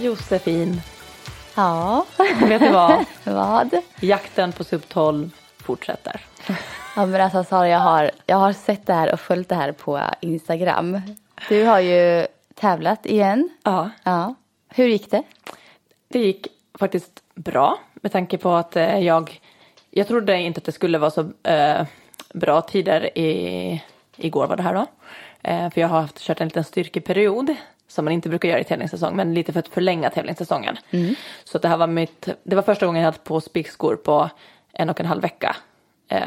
Josefin, Ja, vet du vad? vad? Jakten på sub 12 fortsätter. Ja, men alltså Sara, jag har, jag har sett det här och följt det här på Instagram. Du har ju tävlat igen. Ja, Ja. Hur gick det? det gick faktiskt bra med tanke på att eh, jag, jag trodde inte att det skulle vara så eh, bra tider i, igår var det här då. Eh, för jag har haft, kört en liten styrkeperiod som man inte brukar göra i tävlingssäsong men lite för att förlänga tävlingssäsongen. Så att det här var mitt, det var första gången jag hade på spikskor på en och en halv vecka. Eh,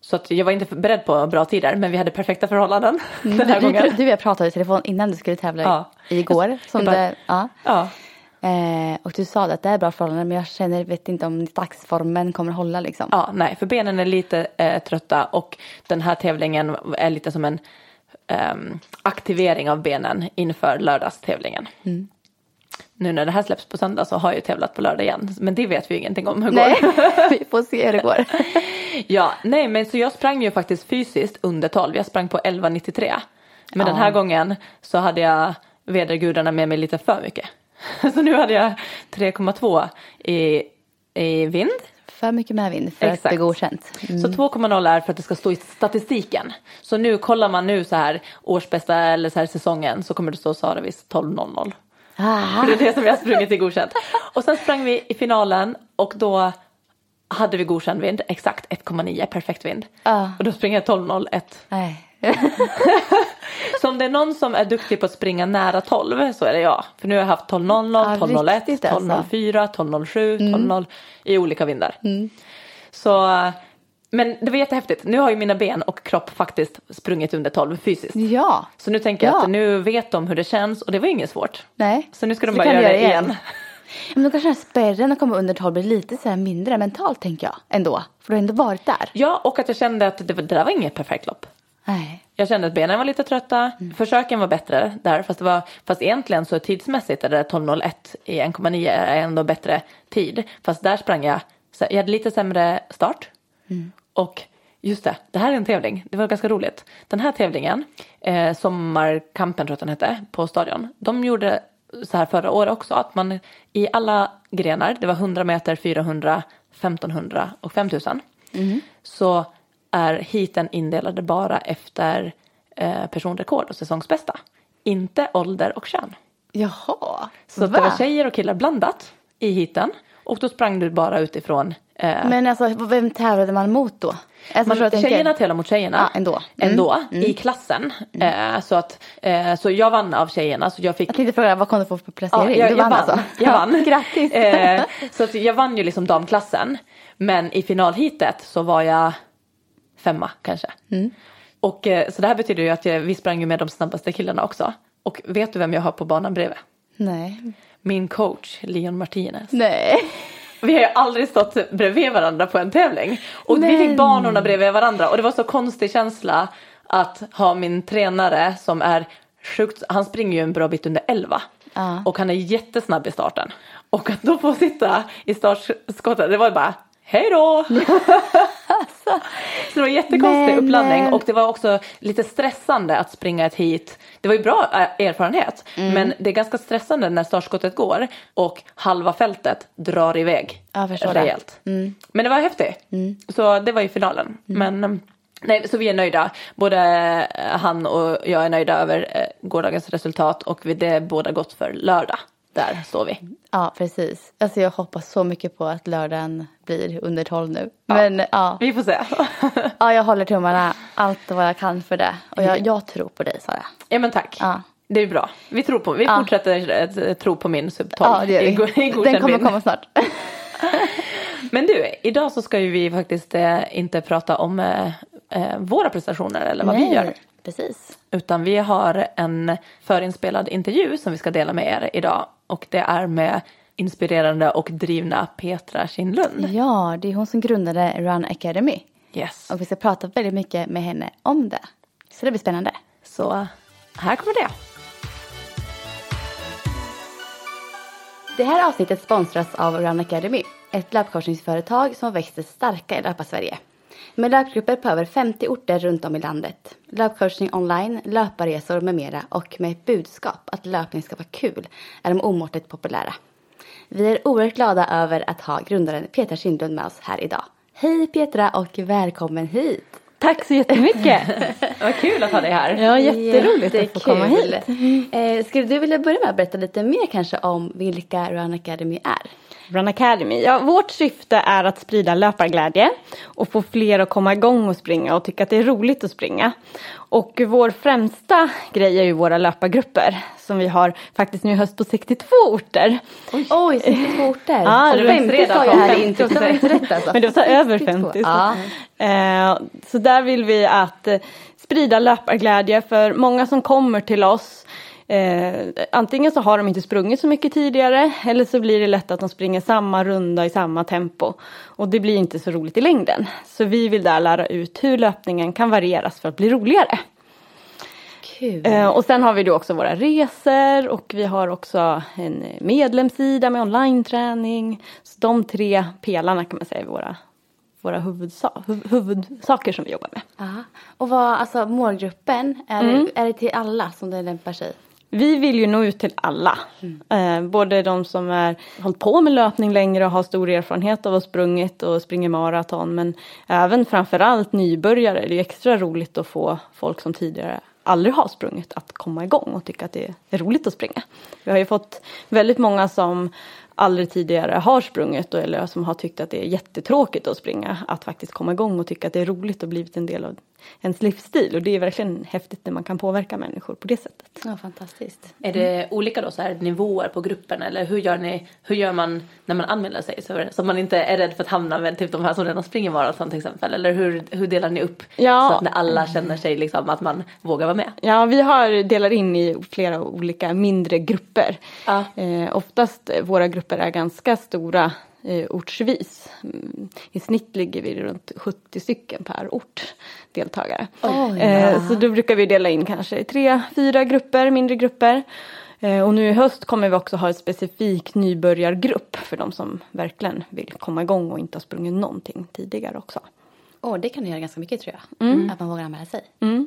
så att jag var inte beredd på bra tider men vi hade perfekta förhållanden den här du, gången. du och jag pratade i telefon innan du skulle tävla Ja. igår. Som bara- det, ja. Ja, Eh, och du sa att det är bra förhållanden men jag känner, vet inte om dagsformen kommer hålla liksom. Ja, nej, för benen är lite eh, trötta och den här tävlingen är lite som en ehm, aktivering av benen inför lördagstävlingen. Mm. Nu när det här släpps på söndag så har jag ju tävlat på lördag igen, men det vet vi ju ingenting om hur det Nej, går. vi får se hur det går. ja, nej, men så jag sprang ju faktiskt fysiskt under 12, jag sprang på 11.93. Men den här gången så hade jag vedergudarna med mig lite för mycket. Så nu hade jag 3,2 i, i vind. För mycket medvind för att Exakt. det går godkänt. Så 2,0 är för att det ska stå i statistiken. Så nu kollar man nu så här årsbästa eller så här säsongen så kommer det stå Sara Wiss 12.00. Ah, För det är det som jag har sprungit i godkänt. Och sen sprang vi i finalen och då hade vi godkänd vind, exakt 1,9 perfekt vind. Ja. Och då springer jag 12.01. nej. Så om det är någon som är duktig på att springa nära 12 så är det jag. För nu har jag haft 12.00, Ja, 12.01, riktigt alltså. 12.04, 12.07, 12.0 i olika vindar. Så, men det var jättehäftigt. Nu har ju mina ben och kropp faktiskt sprungit under 12 fysiskt. Ja, Så nu tänker jag Ja. att nu vet de hur det känns och det var inget svårt. nej. Så nu ska de Så bara göra du det igen. Men då kanske den här spärren att komma under 12 blir lite så här mindre mentalt tänker jag ändå. För du har ändå varit där. Ja, och att jag kände att det, var- det där var inget perfekt lopp. Nej. Jag kände att benen var lite trötta, försöken var bättre där, fast, det var, fast egentligen så tidsmässigt är det 12.01 i 1,9 är ändå bättre tid. Fast där sprang jag, så jag hade lite sämre start. Och just det, det här är en tävling, det var ganska roligt. Den här tävlingen, eh, Sommarkampen tror jag att den hette, på Stadion, de gjorde så här förra året också, att man i alla grenar, det var 100 meter, 400, 1500 och 5000, så är heaten indelade bara efter eh, personrekord och säsongsbästa. Inte ålder och kön. Jaha. Så att det var tjejer och killar blandat i heaten. Och då sprang du bara utifrån. Eh, Men alltså vem tävlade man mot då? Alltså, man, jag tänker? tjejerna tävlar mot tjejerna. Ja, ändå. Mm. Ändå, i klassen. Eh, så, att, eh, så jag vann av tjejerna. Så jag fick Jag tänkte fråga vad kom du få för placering? jag, du jag vann, vann. alltså? Jag vann. Ja, grattis. Eh, så att jag vann ju liksom damklassen. Men i finalhitet så var jag femma kanske. Mm. Och eh, så det här betyder ju att jag, vi sprang ju med de snabbaste killarna också. Och vet du vem jag har på banan bredvid? Nej. Min coach Leon Martinez. Nej. Vi har ju aldrig stått bredvid varandra på en tävling. Och vi fick banorna bredvid varandra och det var så konstig känsla att ha min tränare som är sjukt, han springer ju en bra bit under 11. Ja. Och han är jättesnabb i starten. Och att då få sitta i startskottet, det var ju bara hej då! så det var en jättekonstig Men, uppladdning eh, och det var också lite stressande att springa ett hit. Det var ju bra eh, erfarenhet Mm. men det är ganska stressande när startskottet går och halva fältet drar iväg Ja, jag förstår det. Mm. rejält. Men det var häftigt. Så det var ju finalen. Men eh, nej, så vi är nöjda. Både han och jag är nöjda över gårdagens resultat och vi- det är båda gott för lördag. Där står vi. Ja, precis. Alltså jag hoppas så mycket på att lördagen blir under 12 nu. Men ja, Vi får se. ja jag håller tummarna allt vad jag kan för det. Och jag, jag tror på dig Sara. ja men tack. Ja. Det är bra. Vi tror på, vi Ja. fortsätter att eh, tro på min sub 12 Ja, det gör i, go- i vi. Den kommer komma snart. Men du, idag så ska ju vi faktiskt eh, inte prata om eh, våra prestationer eller vad vi gör. Precis. Utan vi har en förinspelad intervju som vi ska dela med er idag. Och det är med inspirerande och drivna Petra Kindlund. Ja, det är hon som grundade Run Academy. Yes. Och vi ska prata väldigt mycket med henne om det. Så det blir spännande. Så här kommer det. Det här avsnittet sponsras av Run Academy, ett löpcoachningsföretag som har växt sig starka i Löpa-Sverige. Med löpgrupper på över 50 orter runt om i landet, löpcoachning online, löparresor med mera och med ett budskap att löpning ska vara kul är de omåttligt populära. Vi är oerhört glada över att ha grundaren Petra Kindlund med oss här idag. Hej Petra och välkommen hit! Tack så jättemycket. Vad kul att ha dig här. Ja, jätteroligt att få komma hit. Eh, skulle du vilja börja med att berätta lite mer kanske om vilka Run Academy är? Run Academy. Ja, vårt syfte är att sprida löparglädje och få fler att komma igång och springa och tycka att det är roligt att springa. Och vår främsta grej är ju våra löpargrupper som vi har faktiskt nu i höst på 62 orter. Oj, Oj 62 orter. Ja, det var 50 redan sa jag här i 50. introt, det var inte rätt alltså. Men det var över 62. 50. Så. Ja. Eh, så där vill vi att eh, sprida löparglädje för många som kommer till oss Eh, antingen så har de inte sprungit så mycket tidigare eller så blir det lätt att de springer samma runda i samma tempo. Och det blir inte så roligt i längden. Så vi vill där lära ut hur löpningen kan varieras för att bli roligare. Kul. Eh, och sen har vi då också våra resor och vi har också en medlemssida med online-träning. Så de tre pelarna kan man säga är våra, våra huvudsa- huv- huvudsaker som vi jobbar med. Ja. Och vad, alltså målgruppen, är, Mm. det, är det till alla som det lämpar sig? Vi vill ju nå ut till alla. Eh, både de som har hållit på med löpning längre och har stor erfarenhet av att ha sprungit och springer maraton. Men även framförallt nybörjare. Det är extra roligt att få folk som tidigare aldrig har sprungit att komma igång och tycka att det är roligt att springa. Vi har ju fått väldigt många som aldrig tidigare har sprungit eller som har tyckt att det är jättetråkigt att springa att faktiskt komma igång och tycka att det är roligt och blivit en del av ens livsstil och det är verkligen häftigt när man kan påverka människor på det sättet. Ja, fantastiskt. Är det olika då så här nivåer på gruppen eller hur gör ni, hur gör man när man anmäler sig så, så man inte är rädd för att hamna med typ de här som redan springer maraton till exempel eller hur, hur delar ni upp Ja. så att när alla känner sig liksom att man vågar vara med? Ja, vi har delar in i flera olika mindre grupper. Ja. Eh, oftast eh, våra grupper är ganska stora eh, ortsvis. Mm, I snitt ligger vi runt 70 stycken per ort deltagare. Oj. eh, så då brukar vi dela in kanske i tre, fyra grupper, mindre grupper. Eh, och nu i höst kommer vi också ha en specifik nybörjargrupp för de som verkligen vill komma igång och inte har sprungit någonting tidigare också. Åh, det kan göra ganska mycket tror jag. Att man vågar anmäla sig.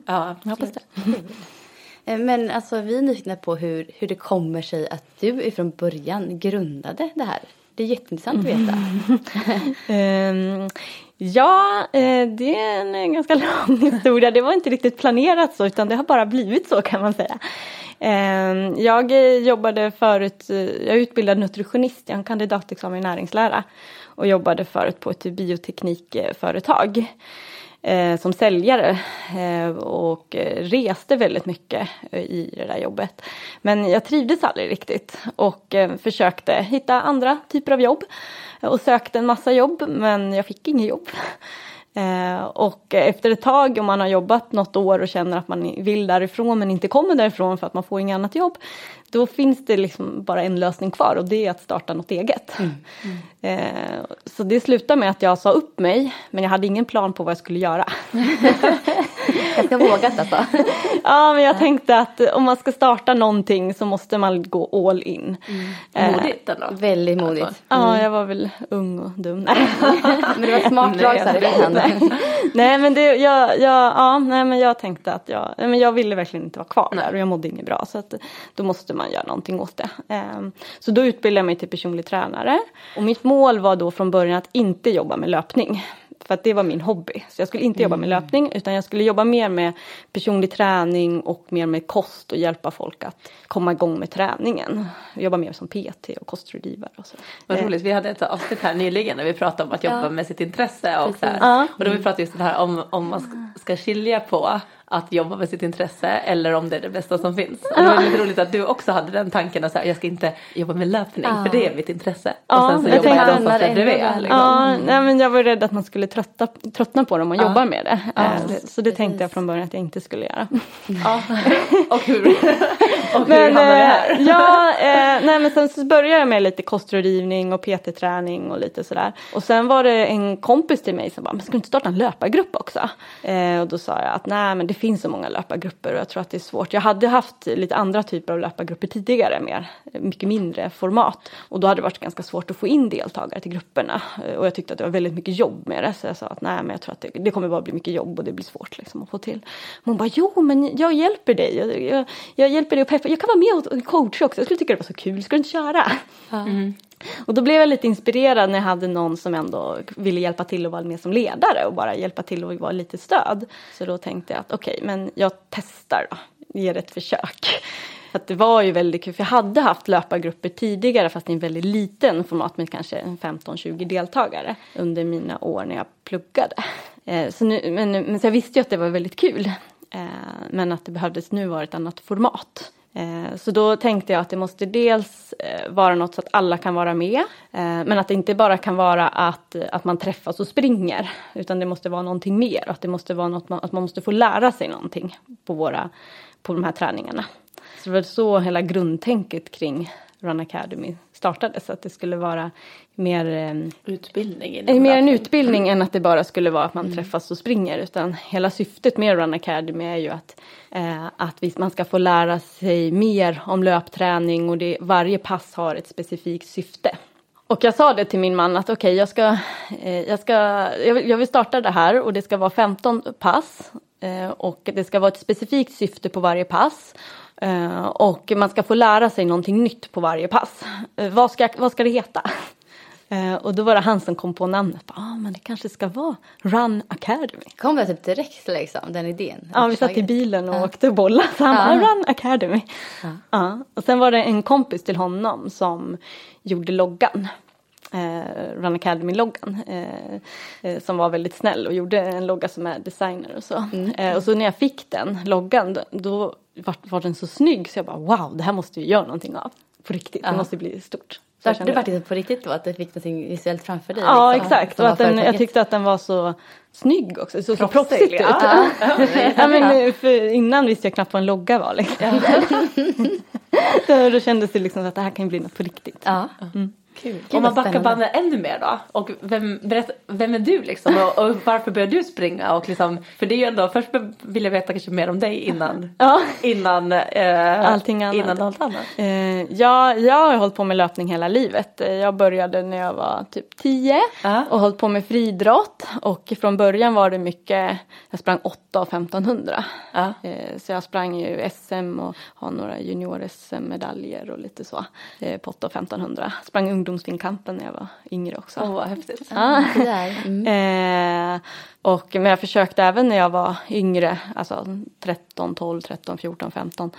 Ja, Jag hoppas det. Eh, Men alltså vi är nyfikna på hur, hur det kommer sig att du ifrån början grundade det här. Det är jätteintressant att veta. um, ja, eh, det är en eh, ganska lång historia. Det var inte riktigt planerat så utan det har bara blivit så kan man säga. Um, jag eh, jobbade förut, jag är utbildad nutritionist, jag har en kandidatexamen i näringslära och jobbade förut på ett bioteknikföretag eh, som säljare eh, och eh, reste väldigt mycket eh, i det där jobbet. Men jag trivdes aldrig riktigt och eh, försökte hitta andra typer av jobb eh, och sökte en massa jobb men jag fick inget jobb. Eh, och efter ett tag om man har jobbat något år och känner att man vill därifrån men inte kommer därifrån för att man får inget annat jobb. Då finns det liksom bara en lösning kvar och det är att starta något eget. Eh, så det slutade med att jag sa upp mig men jag hade ingen plan på vad jag skulle göra. Ganska vågat alltså. ja men jag tänkte att om man ska starta någonting så måste man gå all in. Eh, modigt ändå. Väldigt modigt. Alltså. Ja, jag var väl ung och dum. Men det var ett smart drag så här i efterhand. nej men det, jag, jag, ja, nej, men jag tänkte att jag, men jag ville verkligen inte vara kvar där och jag mådde inget bra så att då måste man göra någonting åt det. Ehm, så då utbildade jag mig till personlig tränare och mitt mål var då från början att inte jobba med löpning. För att det var min hobby. Så jag skulle inte jobba med löpning utan jag skulle jobba mer med personlig träning och mer med kost och hjälpa folk att komma igång med träningen. Jobba mer som PT och kostrådgivare och så. Vad Eh, roligt, vi hade ett avsnitt här nyligen när vi pratade om att jobba Ja. med sitt intresse och så Precis. här. Ja. Och då vi pratade just det här om, om man ska, ska skilja på att jobba med sitt intresse eller om det är det bästa som finns. Och det var lite roligt att du också hade den tanken att så jag ska inte jobba med löpning för det är mitt intresse. Ja, och sen så jag jobbar jag där bredvid. Ja, Liksom. Ja, nej, men jag var rädd att man skulle trötta, tröttna på dem och jobba med det. Ja, Eh, precis. så det tänkte jag från början att jag inte skulle göra. Ja. och hur, och hur Men, hamnade eh, här? ja, eh, nej, men sen så började jag med lite kostrådgivning och PT-träning och lite sådär. Och sen var det en kompis till mig som bara, men ska du inte starta en löpargrupp också? Eh, och då sa jag att nej men det finns så många löpargrupper och jag tror att det är svårt. Jag hade haft lite andra typer av löpargrupper tidigare, mer, mycket mindre format. Och då hade det varit ganska svårt att få in deltagare till grupperna. Eh, och jag tyckte att det var väldigt mycket jobb med det. Så jag sa att nej men jag tror att det, det kommer bara bli mycket jobb och det blir svårt liksom, att få till. Men hon bara, jo men jag hjälper dig. Jag, jag, jag hjälper dig och peppar. Jag kan vara med och coacha också. Jag skulle tycka det var så kul. Ska du inte köra? Och då blev jag lite inspirerad när jag hade någon som ändå ville hjälpa till och vara med som ledare och bara hjälpa till och vara lite stöd. Så då tänkte jag att okej, men jag testar då, ger ett försök. För att det var ju väldigt kul, för jag hade haft löpargrupper tidigare fast i en väldigt liten format med kanske 15-20 deltagare under mina år när jag pluggade. Eh, så, nu, men, men så jag visste ju att det var väldigt kul. Eh, men att det behövdes nu vara ett annat format. Eh, så då tänkte jag att det måste dels eh, vara något så att alla kan vara med. Eh, men att det inte bara kan vara att, att man träffas och springer. Utan det måste vara någonting mer. Att det måste vara något man, att man måste få lära sig någonting på, våra, på de här träningarna. Så det var så hela grundtänket kring Run Academy startades. Att det skulle vara mer eh, Utbildning inom Mer en utbildning än att det bara skulle vara att man träffas och springer. Utan hela syftet med Run Academy är ju att, eh, att vi, man ska få lära sig mer om löpträning och det, varje pass har ett specifikt syfte. Och jag sa det till min man att okej, jag, ska, eh, jag, ska, jag, vill, jag vill starta det här och det ska vara 15 pass. Eh, och det ska vara ett specifikt syfte på varje pass. Eh, och man ska få lära sig någonting nytt på varje pass. Eh, vad, ska, vad ska det heta? Eh, och då var det han som kom på namnet. Ja, ah, men det kanske ska vara Run Academy. Kom det typ direkt liksom, den idén? Ja, vi satt i bilen och åkte bolla. Så han bara, Run Academy. Ja. Och sen var det en kompis till honom som gjorde loggan. Eh, Run Academy-loggan. Eh, eh, som var väldigt snäll och gjorde en logga som är designer och så. Eh, och så när jag fick den loggan då, då var, var den så snygg så jag bara wow, det här måste vi göra någonting av. På riktigt, det Ja. måste bli stort. Så det var liksom på riktigt då, att du fick någonting visuellt framför dig? Ja liksom, exakt, och att den, jag tyckte att den var så snygg också, så, så Proffsig, proffsigt ut. ja. Ja. men, innan visste jag knappt vad en logga var liksom. då, då kändes det liksom att det här kan bli något på riktigt. Ja. Kul. Om man backar bandet ännu mer då. Och vem, berätta, vem är du liksom? Och, och varför började du springa? Och liksom, för det är ju ändå, först vill jag veta kanske mer om dig innan. Ja. Innan, eh, Allting annat. innan allt annat. Eh, ja, jag har hållit på med löpning hela livet. Eh, Jag började när jag var typ 10 Ja. och hållit på med friidrott. Och från början var det mycket, jag sprang 8 och 1500. Ja. Eh, Så jag sprang ju SM och har några junior-SM-medaljer och lite så eh, på 8 och 1500. Sprang ungdomsfinkampen när jag var yngre också. Åh vad häftigt. Där. Mm. Eh, och, men jag försökte även när jag var yngre, alltså 13, 12, 13, 14, 15.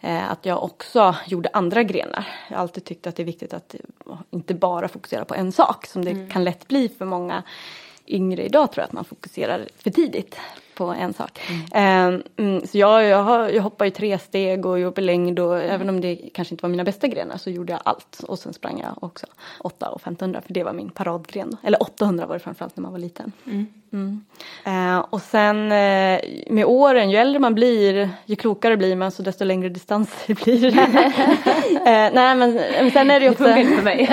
Eh, att jag också gjorde andra grenar. Jag har alltid tyckt att det är viktigt att inte bara fokusera på en sak som det kan lätt bli för många yngre idag tror jag att man fokuserar för tidigt på en sak. Mm. Mm, så jag, jag, har, jag hoppar ju tre steg och jobbar längd och även om det kanske inte var mina bästa grenar så gjorde jag allt. Och sen sprang jag också 8 och 1500 för det var min paradgren. Då. Eller 800 var det framförallt när man var liten. Mm. Eh, och sen eh, med åren, ju äldre man blir, ju klokare blir man så desto längre distanser blir det. eh, nej men, men sen är det ju Det också... funkar inte för mig.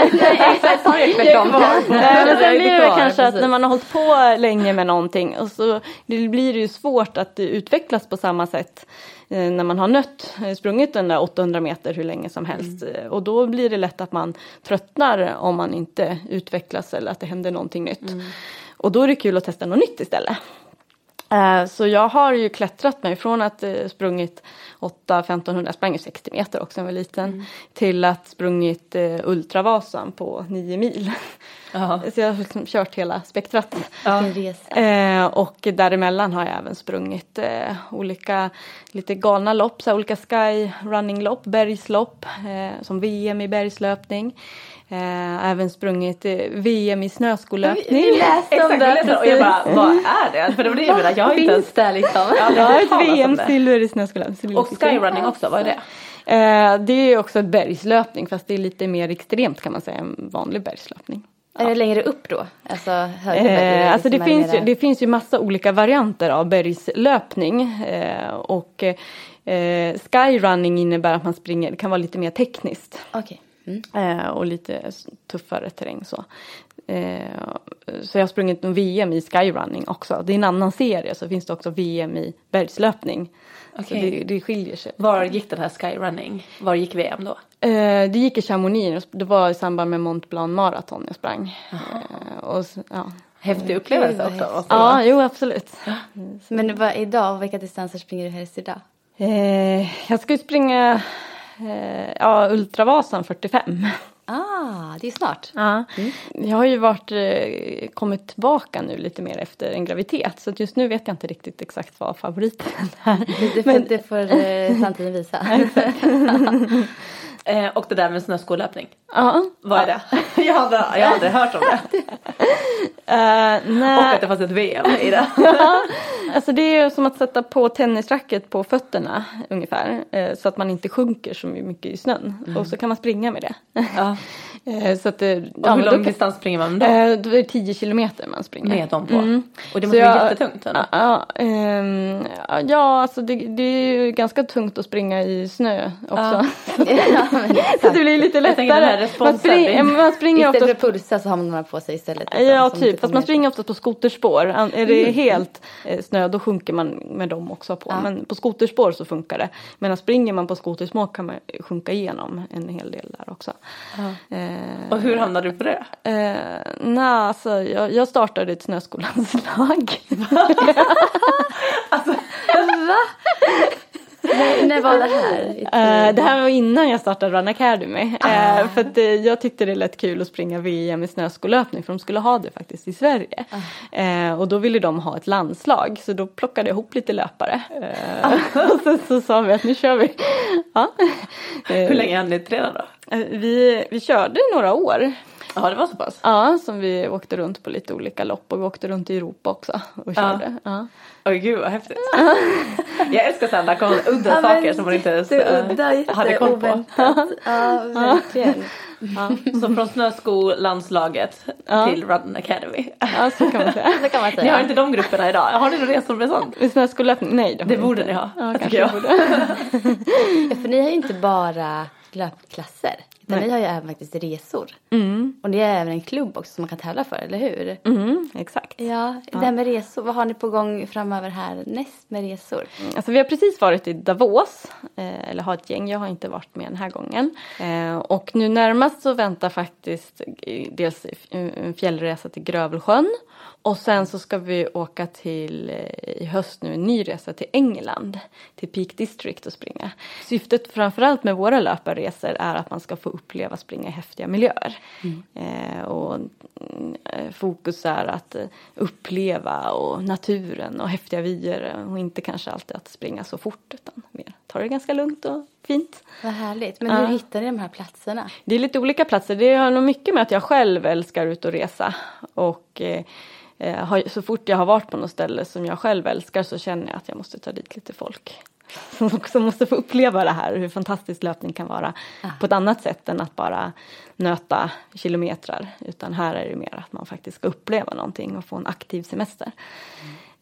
Exakt, så är det tvärtom. Nej, men sen blir det väl kanske att när man har hållit på länge med någonting och så det blir det ju svårt att utvecklas på samma sätt eh, när man har nött, eh, sprungit den där 800 meter hur länge som helst. Eh, Och då blir det lätt att man tröttnar om man inte utvecklas eller att det händer någonting nytt. Och då är det kul att testa något nytt istället. Eh, Så jag har ju klättrat mig från att eh, sprungit 8 1500, jag sprang ju 60 meter också när jag var liten, till att sprungit eh, Ultravasan på 9 mil. Ja. Så jag har liksom kört hela spektrat. Eh, och däremellan har jag även sprungit olika lite galna lopp, så olika sky running lopp, bergslopp, som VM i bergslöpning. Eh, även sprungit eh, VM i snöskolöpning. Vi läste om det. jag och jag bara, vad är det? För det var det jag menade, jag har inte ens... Det liksom? Ja, Ja, hört ett. VM-silver i snöskolöpning. Och skyrunning också, vad är det? Eh, det är också bergslöpning fast det är lite mer extremt kan man säga än vanlig bergslöpning. Är det längre upp då? Alltså högre Eh, alltså det, liksom finns ju, det finns ju massa olika varianter av bergslöpning. Eh, och eh, skyrunning innebär att man springer, det kan vara lite mer tekniskt. Okej. Mm. Eh, och lite tuffare terräng så. Eh, så jag har sprungit VM i skyrunning också. Det är en annan serie så finns det också VM i bergslöpning. Så Okej. det, det skiljer sig. Var gick den här skyrunning? Var gick VM då? Eh, det gick i Chamonix, det var i samband med Mont Blanc Marathon jag sprang. Och, så- ja. Häftig upplevelse vad också. häftigt. ja, jo absolut. Men vad, idag, vilka distanser springer du helst idag? Jag ska ju springa eh, ja, Ultravasan 45. Ah, det är snart. Ja. Jag har ju varit, eh, kommit tillbaka nu lite mer efter en graviditet så just nu vet jag inte riktigt exakt vad favoriten är. Det, det, får, det får eh, framtiden visa. Eh, och det där med snöskolöpning. Ja. Vad är det? jag, har jag aldrig hört om det. Och nej. att det fanns ett VM i det. Alltså det är ju som att sätta på tennisracket på fötterna ungefär. Eh, så att man inte sjunker så mycket i snön. Och så kan man springa med det. Ja. Eh, så att Och ja, hur lång distans springer man då? Eh, då är det 10 kilometer man springer. Med dem på? Mm. Och det måste vara jättetungt eller? Ja, ehm, ja, alltså det, det är ju ganska tungt att springa i snö också. ja, Så det blir lite Jag tänker den här lättare. responsen, Man, spring, det- ja, men man springer istället oftast för att pulsa så har man på sig istället. liksom, Ja, typ. Fast man springer oftast på skoterspår. Är det helt eh, snö då sjunker man med dem också på. Ja. Men på skoterspår så funkar det. Men springer man på skotersmål kan man sjunka igenom en hel del där också. Eh, Och hur hamnade du på det? eh, nej, alltså jag, jag startade ett snöskolanslag. När, när var det här? Eh, det här var innan jag startade Run Academy. Eh, för att, eh, jag tyckte det lät kul att springa VM i snöskolöpning för de skulle ha det faktiskt i Sverige. Eh, och då ville de ha ett landslag så då plockade jag ihop lite löpare. Eh, och sen så sa vi att nu kör vi. Hur länge hann ni träna då? vi, vi körde några år. Ja, det var så pass. Ja, som vi åkte runt på lite olika lopp och vi åkte runt i Europa också och körde. Ja. Oj gud vad häftigt. jag älskar sådana udda Ja, saker som man inte ens eh, Udda, hade koll på. Ja, verkligen. Så från snöskolandslaget Ja. till Run Academy. ja, så kan man säga. Så kan man Ni har säga. inte de grupperna idag? Har ni några resor med sånt? Med snöskolöpning? Nej, det, Det borde inte. ni ha, Ja, kanske jag. borde. Ja, för ni har ju inte bara löpklasser. Utan ni har ju även faktiskt resor. Och ni har även en klubb också som man kan tävla för, eller hur? Mm, exakt. Ja, det här med resor. Vad har ni på gång framöver här näst med resor? Alltså vi har precis varit i Davos, eh, eller har ett gäng, jag har inte varit med den här gången. Eh, och nu närmast så väntar faktiskt eh, dels en fjällresa till Grövelsjön och sen så ska vi åka till eh, i höst nu en ny resa till England, till Peak District och springa. Syftet framförallt med våra löparresor är att man ska få uppleva springa i häftiga miljöer. Eh, och mm, eh, fokus är att eh, uppleva och naturen och häftiga vyer och inte kanske alltid att springa så fort utan mer ta det ganska lugnt och fint. Vad härligt. Men Ja. hur hittar ni de här platserna? Det är lite olika platser. Det har nog mycket med att jag själv älskar ut och resa. Och eh, har, så fort jag har varit på något ställe som jag själv älskar så känner jag att jag måste ta dit lite folk. Som också måste få uppleva det här, hur fantastisk löpning kan vara på ett annat sätt än att bara nöta kilometrar. Utan här är det mer att man faktiskt ska uppleva någonting och få en aktiv semester.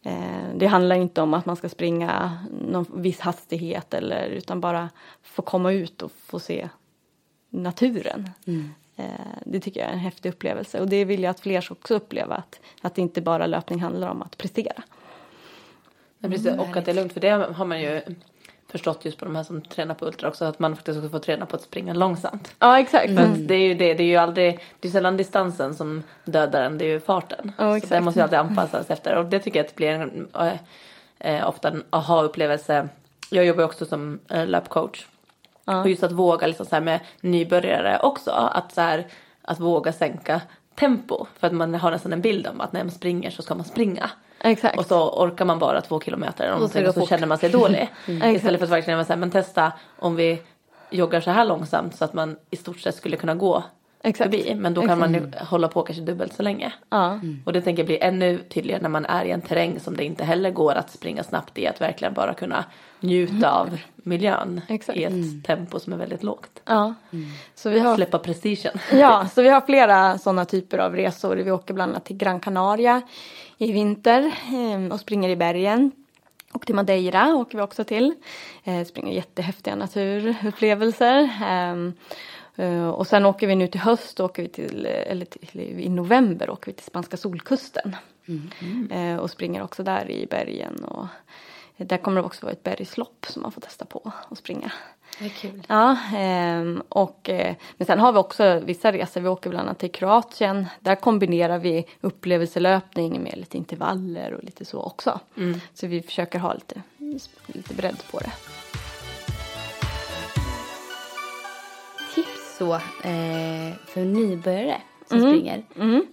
Eh, Det handlar inte om att man ska springa någon viss hastighet eller utan bara få komma ut och få se naturen. Eh, Det tycker jag är en häftig upplevelse och det vill jag att fler ska också uppleva att, att inte bara löpning handlar om att prestera. Ja, precis. och att det är lugnt för det har man ju förstått just på de här som tränar på ultra också att man faktiskt också får träna på att springa långsamt. Ja exakt. För att det är ju det, det är ju aldrig, det är sällan distansen som dödar en, det är ju farten. Ja, så exakt. det måste ju alltid anpassas efter och det tycker jag att det blir en, eh, eh, ofta en aha-upplevelse. Jag jobbar också som eh, löpcoach. Och just att våga liksom så här med nybörjare också, att så här, att våga sänka tempo. För att man har nästan en bild om att när man springer så ska man springa. Exakt. Och så orkar man bara två kilometer eller Och någonting och gå så fort. känner man sig dålig. Exakt. Istället för att verkligen här, men testa om vi joggar så här långsamt så att man i stort sett skulle kunna gå Exakt. förbi. Men då kan man hålla på kanske dubbelt så länge. Ja. Och det tänker jag blir ännu tydligare när man är i en terräng som det inte heller går att springa snabbt i. Att verkligen bara kunna njuta av miljön Exakt. i ett tempo som är väldigt lågt. ja. Så vi har Släppa prestigen. Ja, så vi har flera sådana typer av resor. Vi åker bland annat till Gran Canaria i vinter eh, och springer i bergen. Och till Madeira åker vi också till. Eh, springer jättehäftiga naturupplevelser. Eh, och sen åker vi nu till höst, åker vi till, eh, eller till, i november åker vi till spanska solkusten. Eh, och springer också där i bergen. Och där kommer det också vara ett bergslopp som man får testa på att springa. Vad kul. Ja, ehm, och, men sen har vi också vissa resor. Vi åker bland annat till Kroatien. Där kombinerar vi upplevelselöpning med lite intervaller och lite så också. Så vi försöker ha lite, lite bredd på det. Så eh, för nybörjare som springer.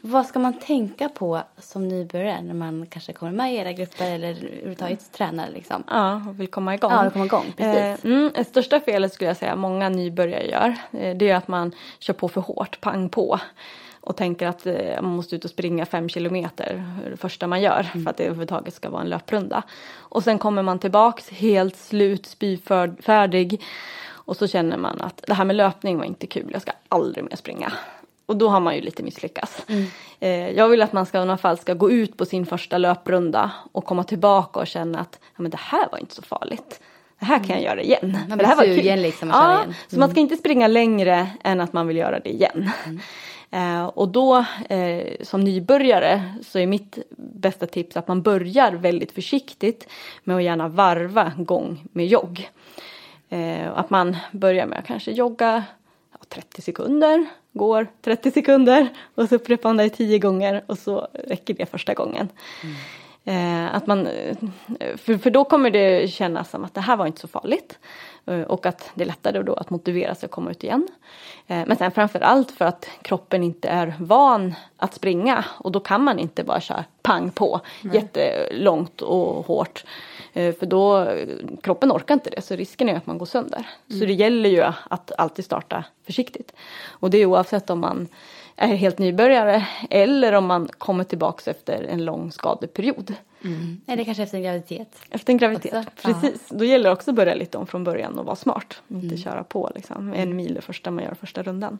Vad ska man tänka på som nybörjare när man kanske kommer med i era grupper eller överhuvudtaget tränar liksom? Ja, och vill komma igång. Ja, komma igång, precis. Eh, mm, det största felet skulle jag säga många nybörjare gör. Eh, det är att man kör på för hårt, pang på. Och tänker att eh, man måste ut och springa fem kilometer det första man gör för att det överhuvudtaget ska vara en löprunda. Och sen kommer man tillbaks helt slut, spyfärdig. Och så känner man att det här med löpning var inte kul, jag ska aldrig mer springa. Och då har man ju lite misslyckats. Eh, jag vill att man ska i alla fall ska gå ut på sin första löprunda och komma tillbaka och känna att ja, men det här var inte så farligt. Det här kan jag göra igen. Man blir det här var kul. liksom ja, igen. Så man ska inte springa längre än att man vill göra det igen. Eh, och då eh, som nybörjare så är mitt bästa tips att man börjar väldigt försiktigt med att gärna varva gång med jogg. Eh, att man börjar med att kanske jogga ja, 30 sekunder, går 30 sekunder och så upprepar man det 10 gånger och så räcker det första gången. Eh, att man, eh, för, för då kommer det kännas som att det här var inte så farligt. Eh, och att det är lättare då att motivera sig att komma ut igen. Eh, men sen framför allt för att kroppen inte är van att springa. Och då kan man inte bara köra pang på jättelångt och hårt. Eh, För då, kroppen orkar inte det så risken är att man går sönder. Så det gäller ju att alltid starta försiktigt. Och det är oavsett om man är helt nybörjare eller om man kommer tillbaks efter en lång skadeperiod. Är det kanske efter en graviditet? Efter en graviditet, Också, precis. Då gäller det också att börja lite om från början och vara smart. Inte köra på liksom en mil det första man gör första rundan.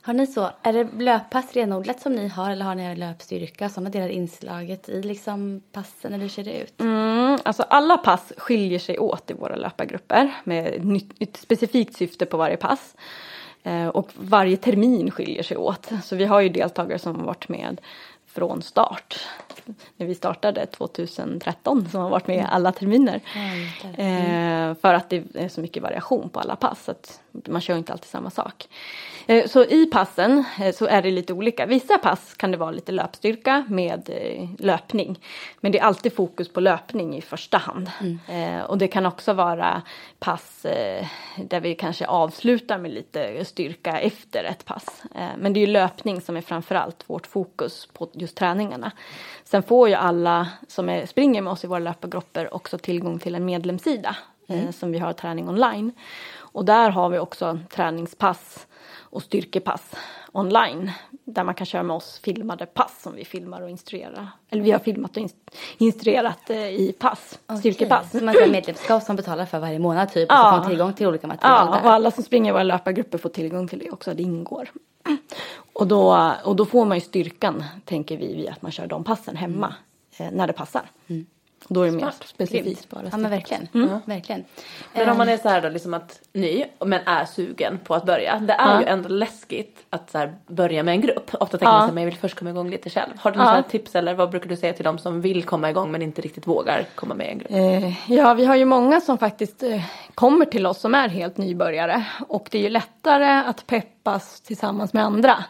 Har ni så, är det löppass renodlat som ni har eller har ni löpstyrka? Sådana delar inslaget i liksom passen eller hur ser det ut? Mm, alltså alla pass skiljer sig åt i våra löpargrupper med ett, nytt, ett specifikt syfte på varje pass. Eh, och varje termin skiljer sig åt. Så vi har ju deltagare som har varit med från start. När vi startade 2013 som har varit med alla terminer. Eh, för att det är så mycket variation på alla pass. Att man kör inte alltid samma sak. Eh, så i passen eh, så är det lite olika. Vissa pass kan det vara lite löpstyrka med eh, löpning. Men det är alltid fokus på löpning i första hand. Eh, och det kan också vara pass där vi kanske avslutar med lite styrka efter ett pass. Men det är ju löpning som är framförallt vårt fokus på just träningarna. Sen får ju alla som är, springer med oss i våra löpargrupper också tillgång till en medlemssida eh, som vi har träning online. Och där har vi också träningspass och styrkepass online. Där man kan köra med oss filmade pass som vi filmar och instruerar. Eller vi har filmat och inst- instruerat eh, i pass, styrkepass. Som en sån här medlemskap som betalar för varje månad typ. Och Ja. så får man tillgång till olika material Ja, och alla som springer i våra löpargrupper får tillgång till det också, det ingår. Och då, och då får man ju styrkan, tänker vi, via att man kör de passen hemma eh, när det passar. Då är det mer specifikt bara. Ja men verkligen. Mm. verkligen. Men om man är så här då liksom att ny men är sugen på att börja. Det är Ja. ju ändå läskigt att så här börja med en grupp. Ofta tänker Ja. man så här, men jag vill först komma igång lite själv. Har du några Ja. tips eller vad brukar du säga till de som vill komma igång men inte riktigt vågar komma med i en grupp? Eh, ja, vi har ju många som faktiskt eh, kommer till oss som är helt nybörjare. Och det är ju lättare att peppas tillsammans med andra.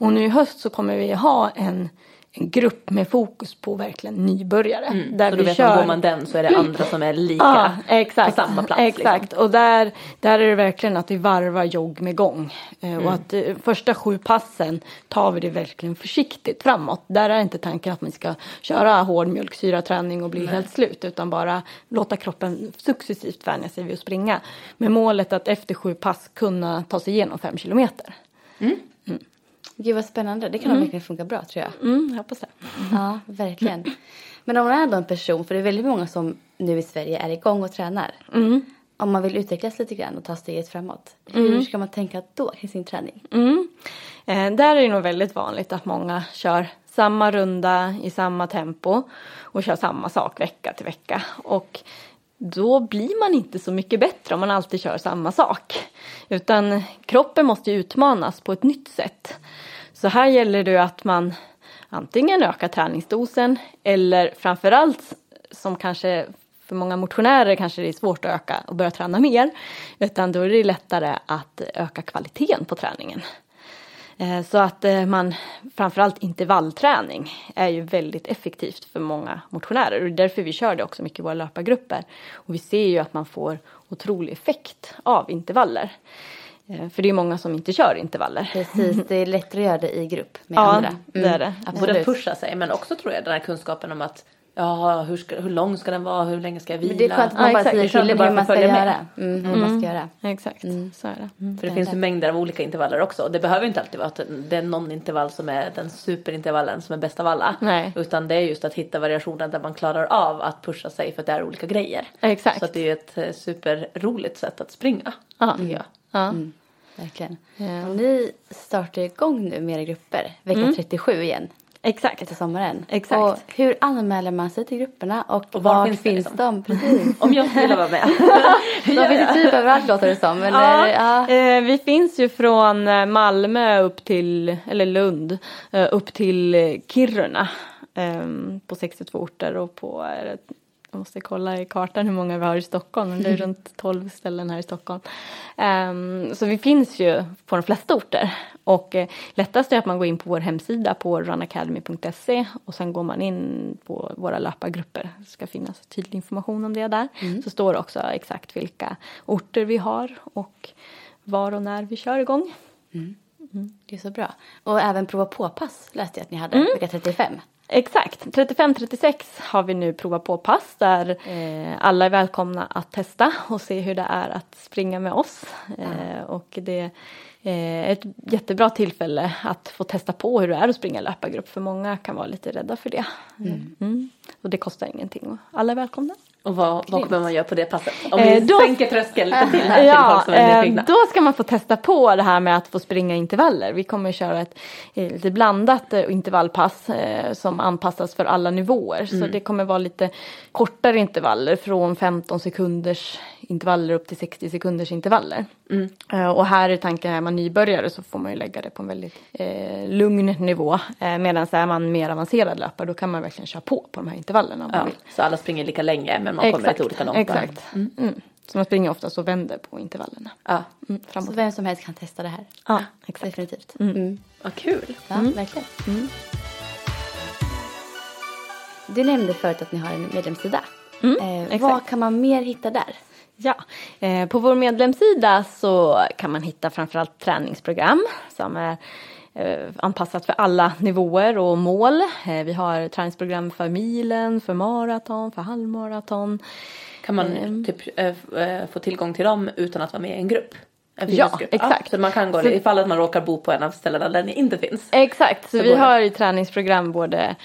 Och nu i höst så kommer vi ha en, en grupp med fokus på verkligen nybörjare. Där Så vi vet man, går man den så är det andra som är lika Ja, exakt. på samma plats. Exakt, Liksom. och där, där är det verkligen att vi varvar jogg med gång. Eh, Mm. Och att eh, första sju passen tar vi det verkligen försiktigt framåt. Där är inte tanken att man ska köra hård mjölksyraträning och bli helt slut. Utan bara låta kroppen successivt vänja sig vid att springa. Med målet att efter sju pass kunna ta sig igenom fem kilometer. Gud vad spännande. Det kan nog verkligen funka bra tror jag. Mm, jag hoppas det. Ja, verkligen. Men om man är då en person, för det är väldigt många som nu i Sverige är igång och tränar. Om man vill utvecklas lite grann och ta steget framåt. Hur ska man tänka då i sin träning? Mm. Eh, där är det nog väldigt vanligt att många kör samma runda i samma tempo och kör samma sak vecka till vecka. Och då blir man inte så mycket bättre om man alltid kör samma sak. Utan kroppen måste ju utmanas på ett nytt sätt. Så här gäller det att man antingen ökar träningsdosen eller framförallt som kanske för många motionärer kanske det är svårt att öka och börja träna mer. Utan då är det lättare att öka kvaliteten på träningen. Eh, Så att eh, man, framförallt intervallträning, är ju väldigt effektivt för många motionärer. Och det är därför vi kör det också mycket i våra löpargrupper. Och vi ser ju att man får otrolig effekt av intervaller. Eh, För det är många som inte kör intervaller. Precis, det är lättare att göra det i grupp med Ja, andra. Mm, det är det. Både Absolut. pusha sig men också tror jag den här kunskapen om att ja, hur, ska, hur lång ska den vara, hur länge ska jag vila? Men det är skönt att man Ja, bara säger till det hur bara för man att ska göra. Mm, hur man ska göra. Exakt, så är det. För det finns ju mängder av olika intervaller också. Det behöver inte alltid vara att det är någon intervall som är den superintervallen som är bäst av alla. Nej. Utan det är just att hitta variationer där man klarar av att pusha sig för att det är olika grejer. Exakt. Så att det är ju ett eh, superroligt sätt att springa. Ja. Ja. Verkligen. Ja. Och ni startar igång nu med era grupper, vecka 37 igen. Exakt. Efter sommaren. Exakt. Och hur anmäler man sig till grupperna och, Och var var finns finns, de? Precis. Om jag skulle vara med. De finns typ överallt låter det som. Eller, Ja, ja. Eh, vi finns ju från eh, Malmö upp till, eller Lund, eh, upp till Kiruna. Eh, på 62 orter och på, jag måste kolla i kartan hur många vi har i Stockholm, men det är runt 12 ställen här i Stockholm. Eh, så vi finns ju på de flesta orter. Och eh, lättast är att man går in på vår hemsida på runacademy.se och sen går man in på våra löpargrupper. Det ska finnas tydlig information om det där. Så står det också exakt vilka orter vi har och var och när vi kör igång. Det är så bra. Och även prova på-pass läste jag att ni hade, vecka 35. Exakt, 35-36 har vi nu provat på pass där eh, alla är välkomna att testa och se hur det är att springa med oss. Eh, och det ett jättebra tillfälle att få testa på hur det är att springa löpargrupp för många kan vara lite rädda för det. Mm. Och det kostar ingenting och alla är välkomna. Och vad, vad kommer man göra på det passet? Om vi Eh, då- sänker tröskeln lite till här till Ja, folk som är eh, nyfikna. då ska man få testa på det här med att få springa intervaller. Vi kommer köra ett eh, lite blandat eh, intervallpass eh, som anpassas för alla nivåer. Så Mm. det kommer vara lite kortare intervaller från 15 sekunders intervaller upp till 60 sekunders intervaller. Mm. Eh, och här är tanken, är man nybörjare så får man ju lägga det på en väldigt eh, lugn nivå. Eh, Medan är man mer avancerad löpare då kan man verkligen köra på på de här intervallerna om man Ja, vill. så alla springer lika länge men man kommer lite olika långt. Exakt. Mm. Så man springer ofta och vänder på intervallerna. Ja, Mm, framåt. Så vem som helst kan testa det här. Ja, exakt. Definitivt. Mm. vad kul. Ja, verkligen. Du nämnde förut att ni har en medlemssida. eh, exakt. vad kan man mer hitta där? Ja, eh, på vår medlemssida så kan man hitta framförallt träningsprogram som är eh, anpassat för alla nivåer och mål. Eh, vi har träningsprogram för milen, för maraton, för halvmaraton. Kan man Ehm. typ få tillgång till dem utan att vara med i en grupp? En Ja, exakt. så man kan gå Så- ifall att man råkar bo på en av ställena där ni inte finns. Exakt, så, Så vi har ju träningsprogram både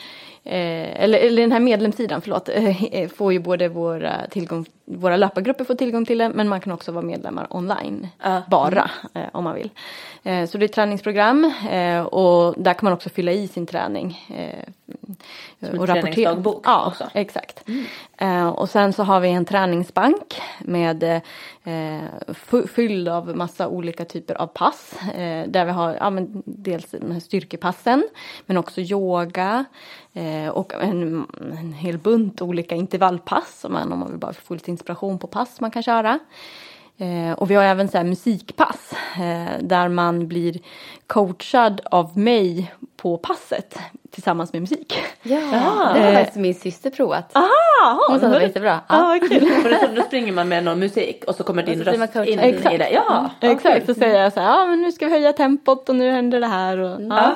Eh, eller, eller den här medlemssidan, förlåt, eh, får ju både våra, tillgång, våra löpargrupper får tillgång till det men man kan också vara medlemmar online Ja. bara eh, om man vill. Eh, så det är ett träningsprogram eh, och där kan man också fylla i sin träning. Eh, Som en träningsdagbok Ja, också. exakt. Eh, och sen så har vi en träningsbank med fylld av massa olika typer av pass. Där vi har ja, men dels de här styrkepassen men också yoga och en, en hel bunt olika intervallpass om man, om man vill bara få lite inspiration på pass man kan köra. Eh, och vi har även så här musikpass eh, där man blir coachad av mig på passet tillsammans med musik. Ja, det har faktiskt min syster provat. Ah, Jaha, Hon sa att det var jättebra. Ja, vad kul. För då springer man med någon musik och så kommer din så blir röst in Exakt. i det. Ja, Exakt, så säger jag så här, ja men nu ska vi höja tempot och nu händer det här. Och, ja.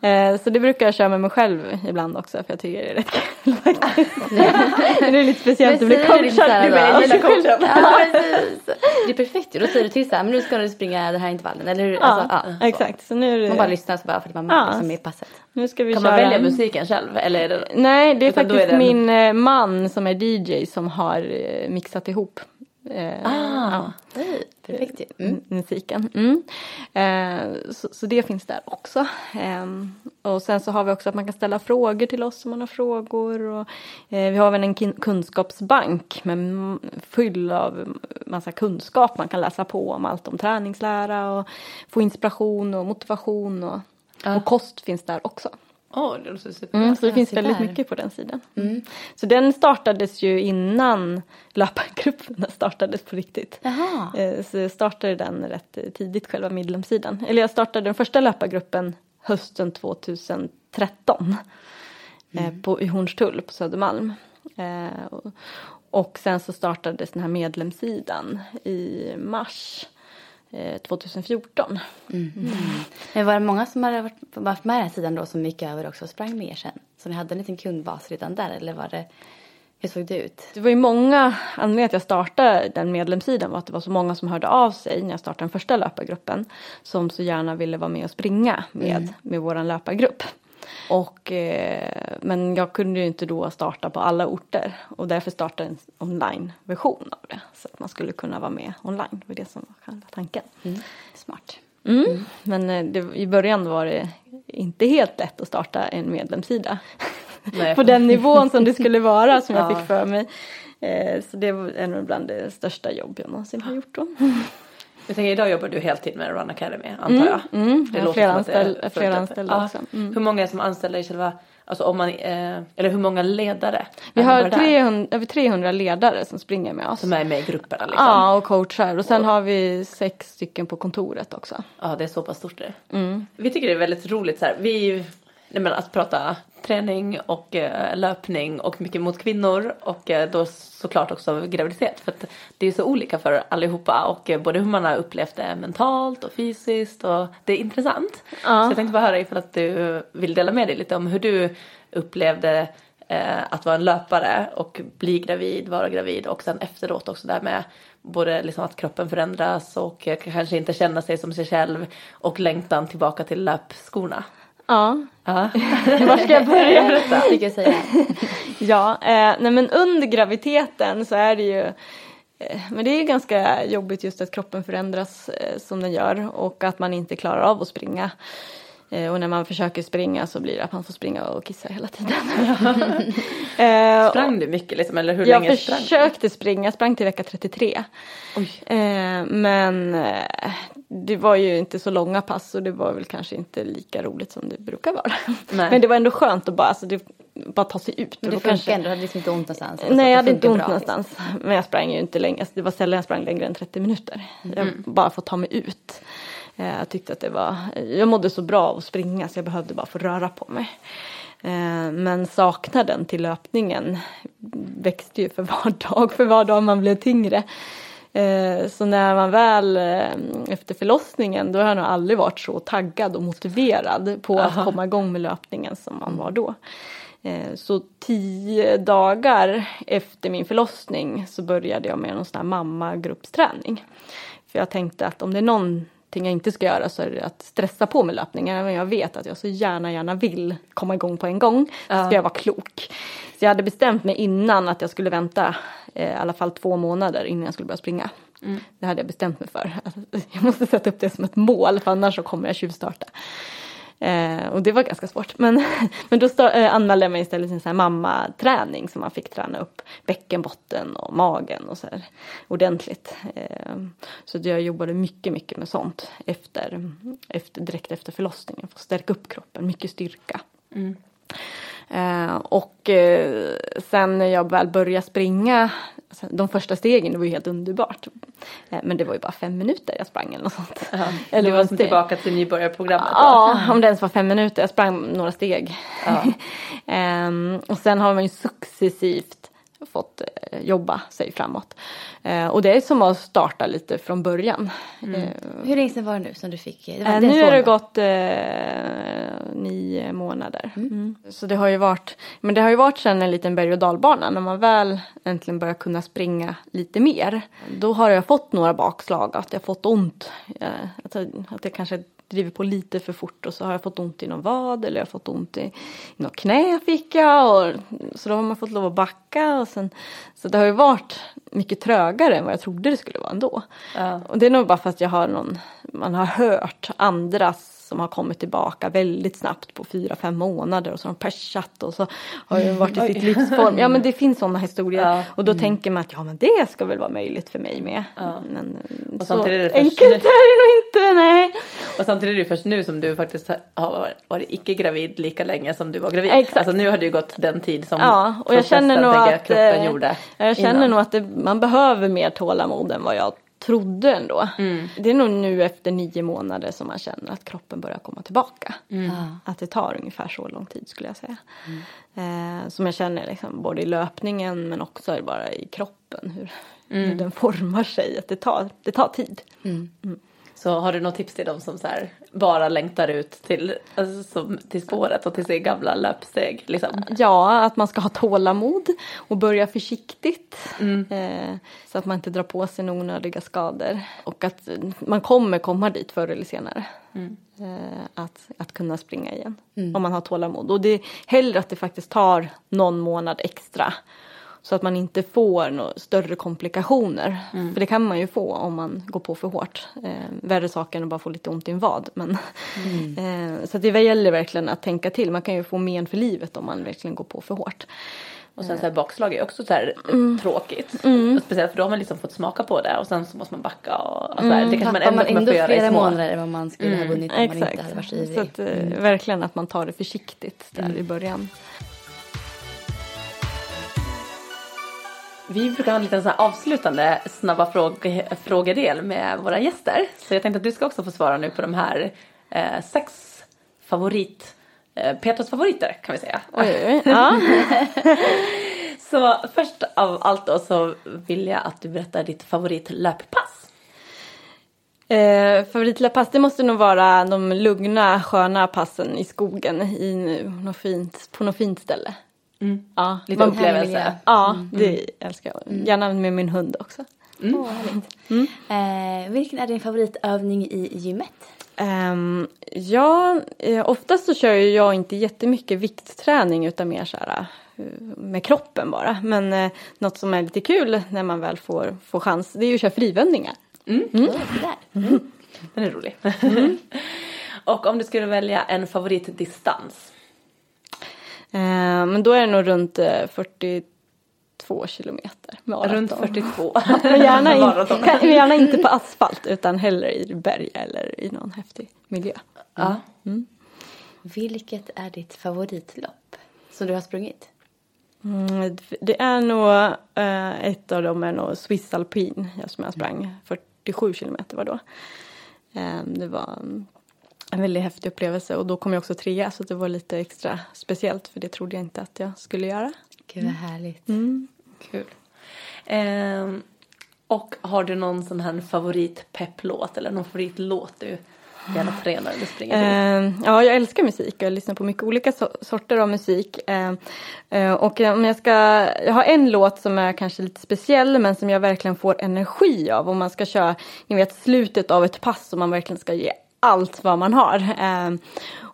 Eh, Så det brukar jag köra med mig själv ibland också för jag tycker det är rätt kul det är lite speciellt att bli du coachad. här Det är då? jag gillar coachen. Ja. Det är perfekt ju. Då säger du till så här, men nu ska du springa den här intervallen. Eller hur? Alltså, Ja, ja. Exakt. Så nu, är Man bara det, lyssnar så bara för att man Ja. liksom är i passet. nu ska vi Kan köra. man välja musiken själv? Eller är det... Nej, det är Utan faktiskt är det min eh, man som är DJ som har eh, mixat ihop eh, ja, Nej, Perfekt. Mm. musiken. Mm. Eh, så, så det finns där också. Ehm, och sen så har vi också att man kan ställa frågor till oss om man har frågor. Och, eh, vi har även en kunskapsbank med full av massa kunskap man kan läsa på om allt om träningslära och få inspiration och motivation och, och kost finns där också. Åh, det låter super. Mm, så det Ja, finns väldigt där. mycket på den sidan. Mm. Så den startades ju innan löpargruppen startades på riktigt. Jaha. Eh, Så jag startade den rätt tidigt, själva medlemssidan. Eller jag startade den första löpargruppen hösten 2013. eh, På, I Hornstull på Södermalm. Eh, och, och sen så startades den här medlemssidan i mars eh, 2014. Men var det många som hade varit, varit med den här sidan då som gick över också och sprang med er sen? Så ni hade en liten kundbas redan där eller var det, hur såg det ut? Det var ju många, anledningen att jag startade den medlemssidan var att det var så många som hörde av sig när jag startade den första löpargruppen. Som så gärna ville vara med och springa med, med våran löpargrupp. Och, eh, men jag kunde ju inte då starta på alla orter och därför startade en online-version av det. Så att man skulle kunna vara med online, det var det som var själva tanken. Smart. Mm. Men eh, det, i början var det inte helt lätt att starta en medlemssida. Nej. på den nivån som det skulle vara som jag Ja. fick för mig. Eh, så det var en bland det största jobb jag någonsin har gjort då. Jag tänker idag jobbar du heltid med Run Academy antar jag. mm. Det Jag har flera det anställda Ja. också. Mm. Hur många är som anställda i själva, alltså om man, eh, eller hur många ledare? Vi har bara där? 300, över 300 ledare som springer med oss. Som är med i grupperna liksom. Ja, och coachar. Och sen har vi sex stycken på kontoret också. Ja, det är så pass stort det. Mm. Vi tycker det är väldigt roligt så här. Vi, nej men att prata träning och eh, löpning och mycket mot kvinnor och eh, då såklart också graviditet. För att det är så olika för allihopa och eh, både hur man har upplevt det mentalt och fysiskt och det är intressant. Ja. Så jag tänkte bara höra ifall att du vill dela med dig lite om hur du upplevde att vara en löpare och bli gravid, vara gravid och sen efteråt också där med både liksom att kroppen förändras och kanske inte känna sig som sig själv och längtan tillbaka till löpskorna. Ja, Ja. var ska jag börja? Fick jag säga. Ja, eh, nej men under graviditeten så är det ju eh, men det är ju ganska jobbigt just att kroppen förändras eh, som den gör och att man inte klarar av att springa. Eh, och när man försöker springa så blir det att man får springa och kissa hela tiden. eh, Sprang du mycket liksom eller hur jag länge sprang du? försökte springa, jag sprang till vecka 33. Oj. Eh, men det var ju inte så långa pass och det var väl kanske inte lika roligt som det brukar vara. Nej. Men det var ändå skönt att bara, alltså, det, bara ta sig ut. Men det funkar ändå, du hade liksom inte ont någonstans? Alltså, Nej, jag hade inte ont bra. någonstans. Men jag sprang ju inte länge. Alltså, det var sällan jag sprang längre än 30 minuter. Jag Mm. bara få ta mig ut. Eh, Jag tyckte att det var, jag mådde så bra av att springa så jag behövde bara få röra på mig. Eh, Men saknaden till löpningen växte ju för var dag, för var dag man blev tyngre. Eh, Så när man väl efter förlossningen, då har jag nog aldrig varit så taggad och motiverad på att komma igång med löpningen som man var då. Så tio dagar efter min förlossning så började jag med någon sån här mammagruppsträning. För jag tänkte att om det är någonting jag inte ska göra så är det att stressa på med löpningen. Om jag vet att jag så gärna, gärna vill komma igång på en gång. Så ska jag vara klok. Så jag hade bestämt mig innan att jag skulle vänta eh, i alla fall två månader innan jag skulle börja springa. Det hade jag bestämt mig för. Alltså, jag måste sätta upp det som ett mål för annars så kommer jag tjuvstarta. Eh, och det var ganska svårt. Men, men då stå, eh, anmälde jag mig istället till en sån här mammaträning som man fick träna upp bäckenbotten och magen och så här ordentligt. Eh, så jag jobbade mycket, mycket med sånt efter, efter, direkt efter förlossningen för att stärka upp kroppen, mycket styrka. Mm. Eh, och eh, sen när jag väl började springa, alltså, de första stegen, det var ju helt underbart. Eh, men det var ju bara fem minuter jag sprang eller något sånt. Ja. Eller Du var som det- tillbaka till nybörjarprogrammet. Ja, om det ens var fem minuter. Jag sprang några steg. Ja. Ehm, och sen har man ju successivt fått eh, jobba sig framåt. Eh, och det är som att starta lite från början. Eh, Hur länge sedan var det nu som du fick? Det var, det nu har det gått eh, nio månader. Mm. Så det har ju varit, men det har ju varit sen en liten berg och dalbana när man väl äntligen börjar kunna springa lite mer. Då har jag fått några bakslag, att jag fått ont. Att, jag, att jag kanske driver på lite för fort och så har jag fått ont i någon vad eller jag har fått ont i, i något knä fick jag. Och, så då har man fått lov att backa. Och sen, så det har ju varit mycket trögare än vad jag trodde det skulle vara ändå. Ja. Och det är nog bara för att jag har någon, man har hört andras som har kommit tillbaka väldigt snabbt på fyra, fem månader och så har de persat och så har de varit i sitt livsform. Ja men det finns sådana historier Ja. och då tänker man att ja men det ska väl vara möjligt för mig med. Men Och så enkelt är det nog inte, nej. Och samtidigt är det ju först nu som du faktiskt har varit- icke-gravid lika länge som du var gravid. Exakt. Alltså nu har det ju gått den tid som Ja, och jag känner nog att, kroppen eh, gjorde jag känner innan. nog att det, man behöver mer tålamod än vad jag trodde ändå. Mm. Det är nog nu efter nio månader som man känner att kroppen börjar komma tillbaka. Mm. Att det tar ungefär så lång tid skulle jag säga. Eh, som jag känner liksom, både i löpningen men också bara i kroppen. Hur, Mm. hur den formar sig. Att det tar, det tar tid. Så har du något tips till dem som så här bara längtar ut till, alltså, som, till spåret och till sin gamla löpsteg? Liksom? Ja, att man ska ha tålamod och börja försiktigt. Mm. Eh, så att man inte drar på sig onödiga skador. Och att man kommer komma dit förr eller senare. Mm. Eh, att, att kunna springa igen. Om man har tålamod. Och det är hellre att det faktiskt tar någon månad extra. Så att man inte får några större komplikationer. Mm. För det kan man ju få om man går på för hårt. Eh, värre saker än att bara få lite ont i en vad. Men, Mm. eh, så att det gäller verkligen att tänka till. Man kan ju få men för livet om man verkligen går på för hårt. Och sen så här bakslag är också så här Mm. tråkigt. Och speciellt för då har man liksom fått smaka på det och sen så måste man backa och, och så här, det kanske man Tappar ändå man kommer ändå få göra i flera små. månader än vad man skulle ha vunnit om man inte hade varit så ivrig. Så att, eh, verkligen att man tar det försiktigt där i början. Vi brukar ha en liten så avslutande snabba fråg frågedel med våra gäster. Så jag tänkte att du ska också få svara nu på de här eh, sex favorit, eh, Petras favoriter kan vi säga. Oj, oj, oj. Ja. Så först av allt då så vill jag att du berättar ditt favoritlöppass. Eh, favoritlöppass det måste nog vara de lugna sköna passen i skogen i något fint, på något fint ställe. Ja, Lite man- upplevelse. Ja, det älskar jag. Gärna med min hund också. Åh, härligt. Eh, vilken är din favoritövning i gymmet? Um, ja, eh, oftast så kör ju jag inte jättemycket viktträning utan mer så här eh, med kroppen bara. Men eh, något som är lite kul när man väl får, får chans det är ju att köra frivändningar. Mm. där. Den är rolig. och om du skulle välja en favoritdistans. Eh, men då är det nog runt eh, 42 kilometer. maraton. Runt 42. Men gärna, in, gärna inte på asfalt utan hellre i berg eller i någon häftig miljö. Ja. Vilket är ditt favoritlopp som du har sprungit? Mm, det är nog, eh, ett av dem är nog Swiss Alpin jag som jag sprang 47 kilometer var då. Eh, det var mm, en väldigt häftig upplevelse och då kom jag också trea så det var lite extra speciellt för det trodde jag inte att jag skulle göra. Gud vad härligt. Kul. Ehm, och har du någon sån här favoritpepplåt eller någon favoritlåt du gärna tränar eller springer till? Eh, ja, jag älskar musik och jag lyssnar på mycket olika so- sorter av musik. Eh, eh, och om jag ska, jag har en låt som är kanske lite speciell men som jag verkligen får energi av. Om man ska köra, ni vet slutet av ett pass och man verkligen ska ge allt vad man har. Eh,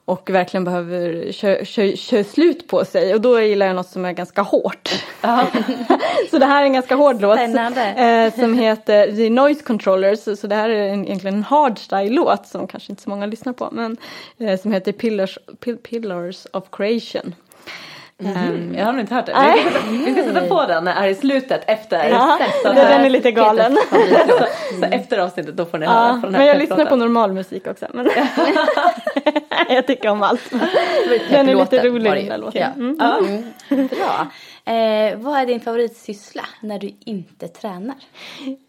och verkligen behöver köra kö, kö slut på sig. Och då gillar jag något som är ganska hårt. så det här är en ganska hård låt. Eh, som heter The Noise Controllers. Så det här är en, egentligen en hardstyle-låt som kanske inte så många lyssnar på. Men eh, som heter Pillars, Pill, Pillars of Creation. Mm, jag har nog inte hört det. Nej. Vi ska, sätta, vi ska sätta på den här i slutet efter. Ja, Så att- den är lite galen. så, så efter avsnittet då får ni höra Ja, på den här men jag lyssnar på normal musik också. Men jag tycker om allt. Den är lite rolig den där låten. Ja. Mm. Mm. Bra. Eh, vad är din favoritsyssla när du inte tränar?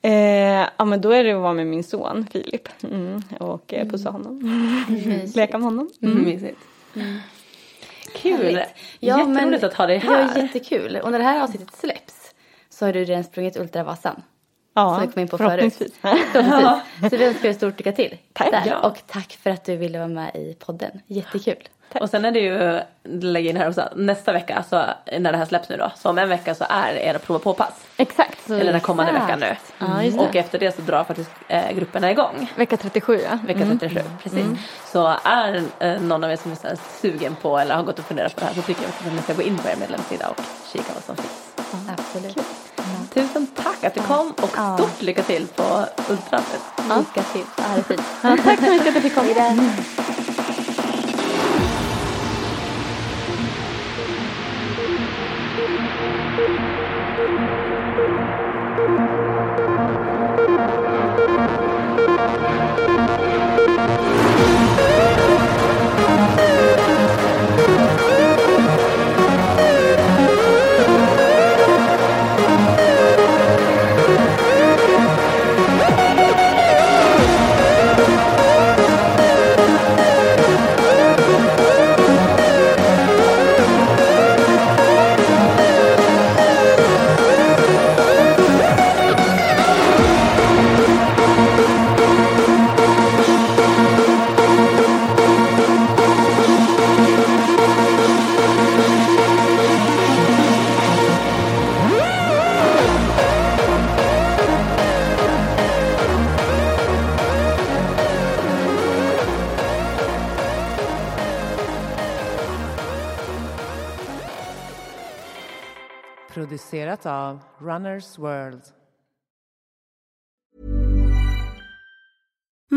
Eh, ja men då är det att vara med min son Filip. Mm, och eh, pussa honom. Leka med honom. Mm. Mysigt. Kul. Härligt. Ja, men- Jätteroligt att ha dig Ja, här. jättekul. Och när det här avsnittet släpps så har du redan sprungit Ultravasan. Ja, som vi kom in på förut. förhoppningsvis. Förhoppningsvis. Så vi önskar dig stort lycka till. Tack. Ja. Och tack för att du ville vara med i podden. Jättekul. Och sen är det ju, lägg in här också, nästa vecka, alltså när det här släpps nu då, så om en vecka så är era prova på-pass. Exakt. Så Eller den kommande exakt. veckan nu. Det. Och efter det så drar faktiskt eh, grupperna igång. Vecka 37 ja. Vecka 37, precis. Så är eh, någon av er som är så här sugen på eller har gått och funderat på det här så tycker jag att ni ska gå in på er medlemssida och kika vad som finns. Absolut. Tusen tack att du kom och stort lycka till på Ultraset. Lycka till. Ja, det är fint. Tack så mycket att du fick komma. at runner's world.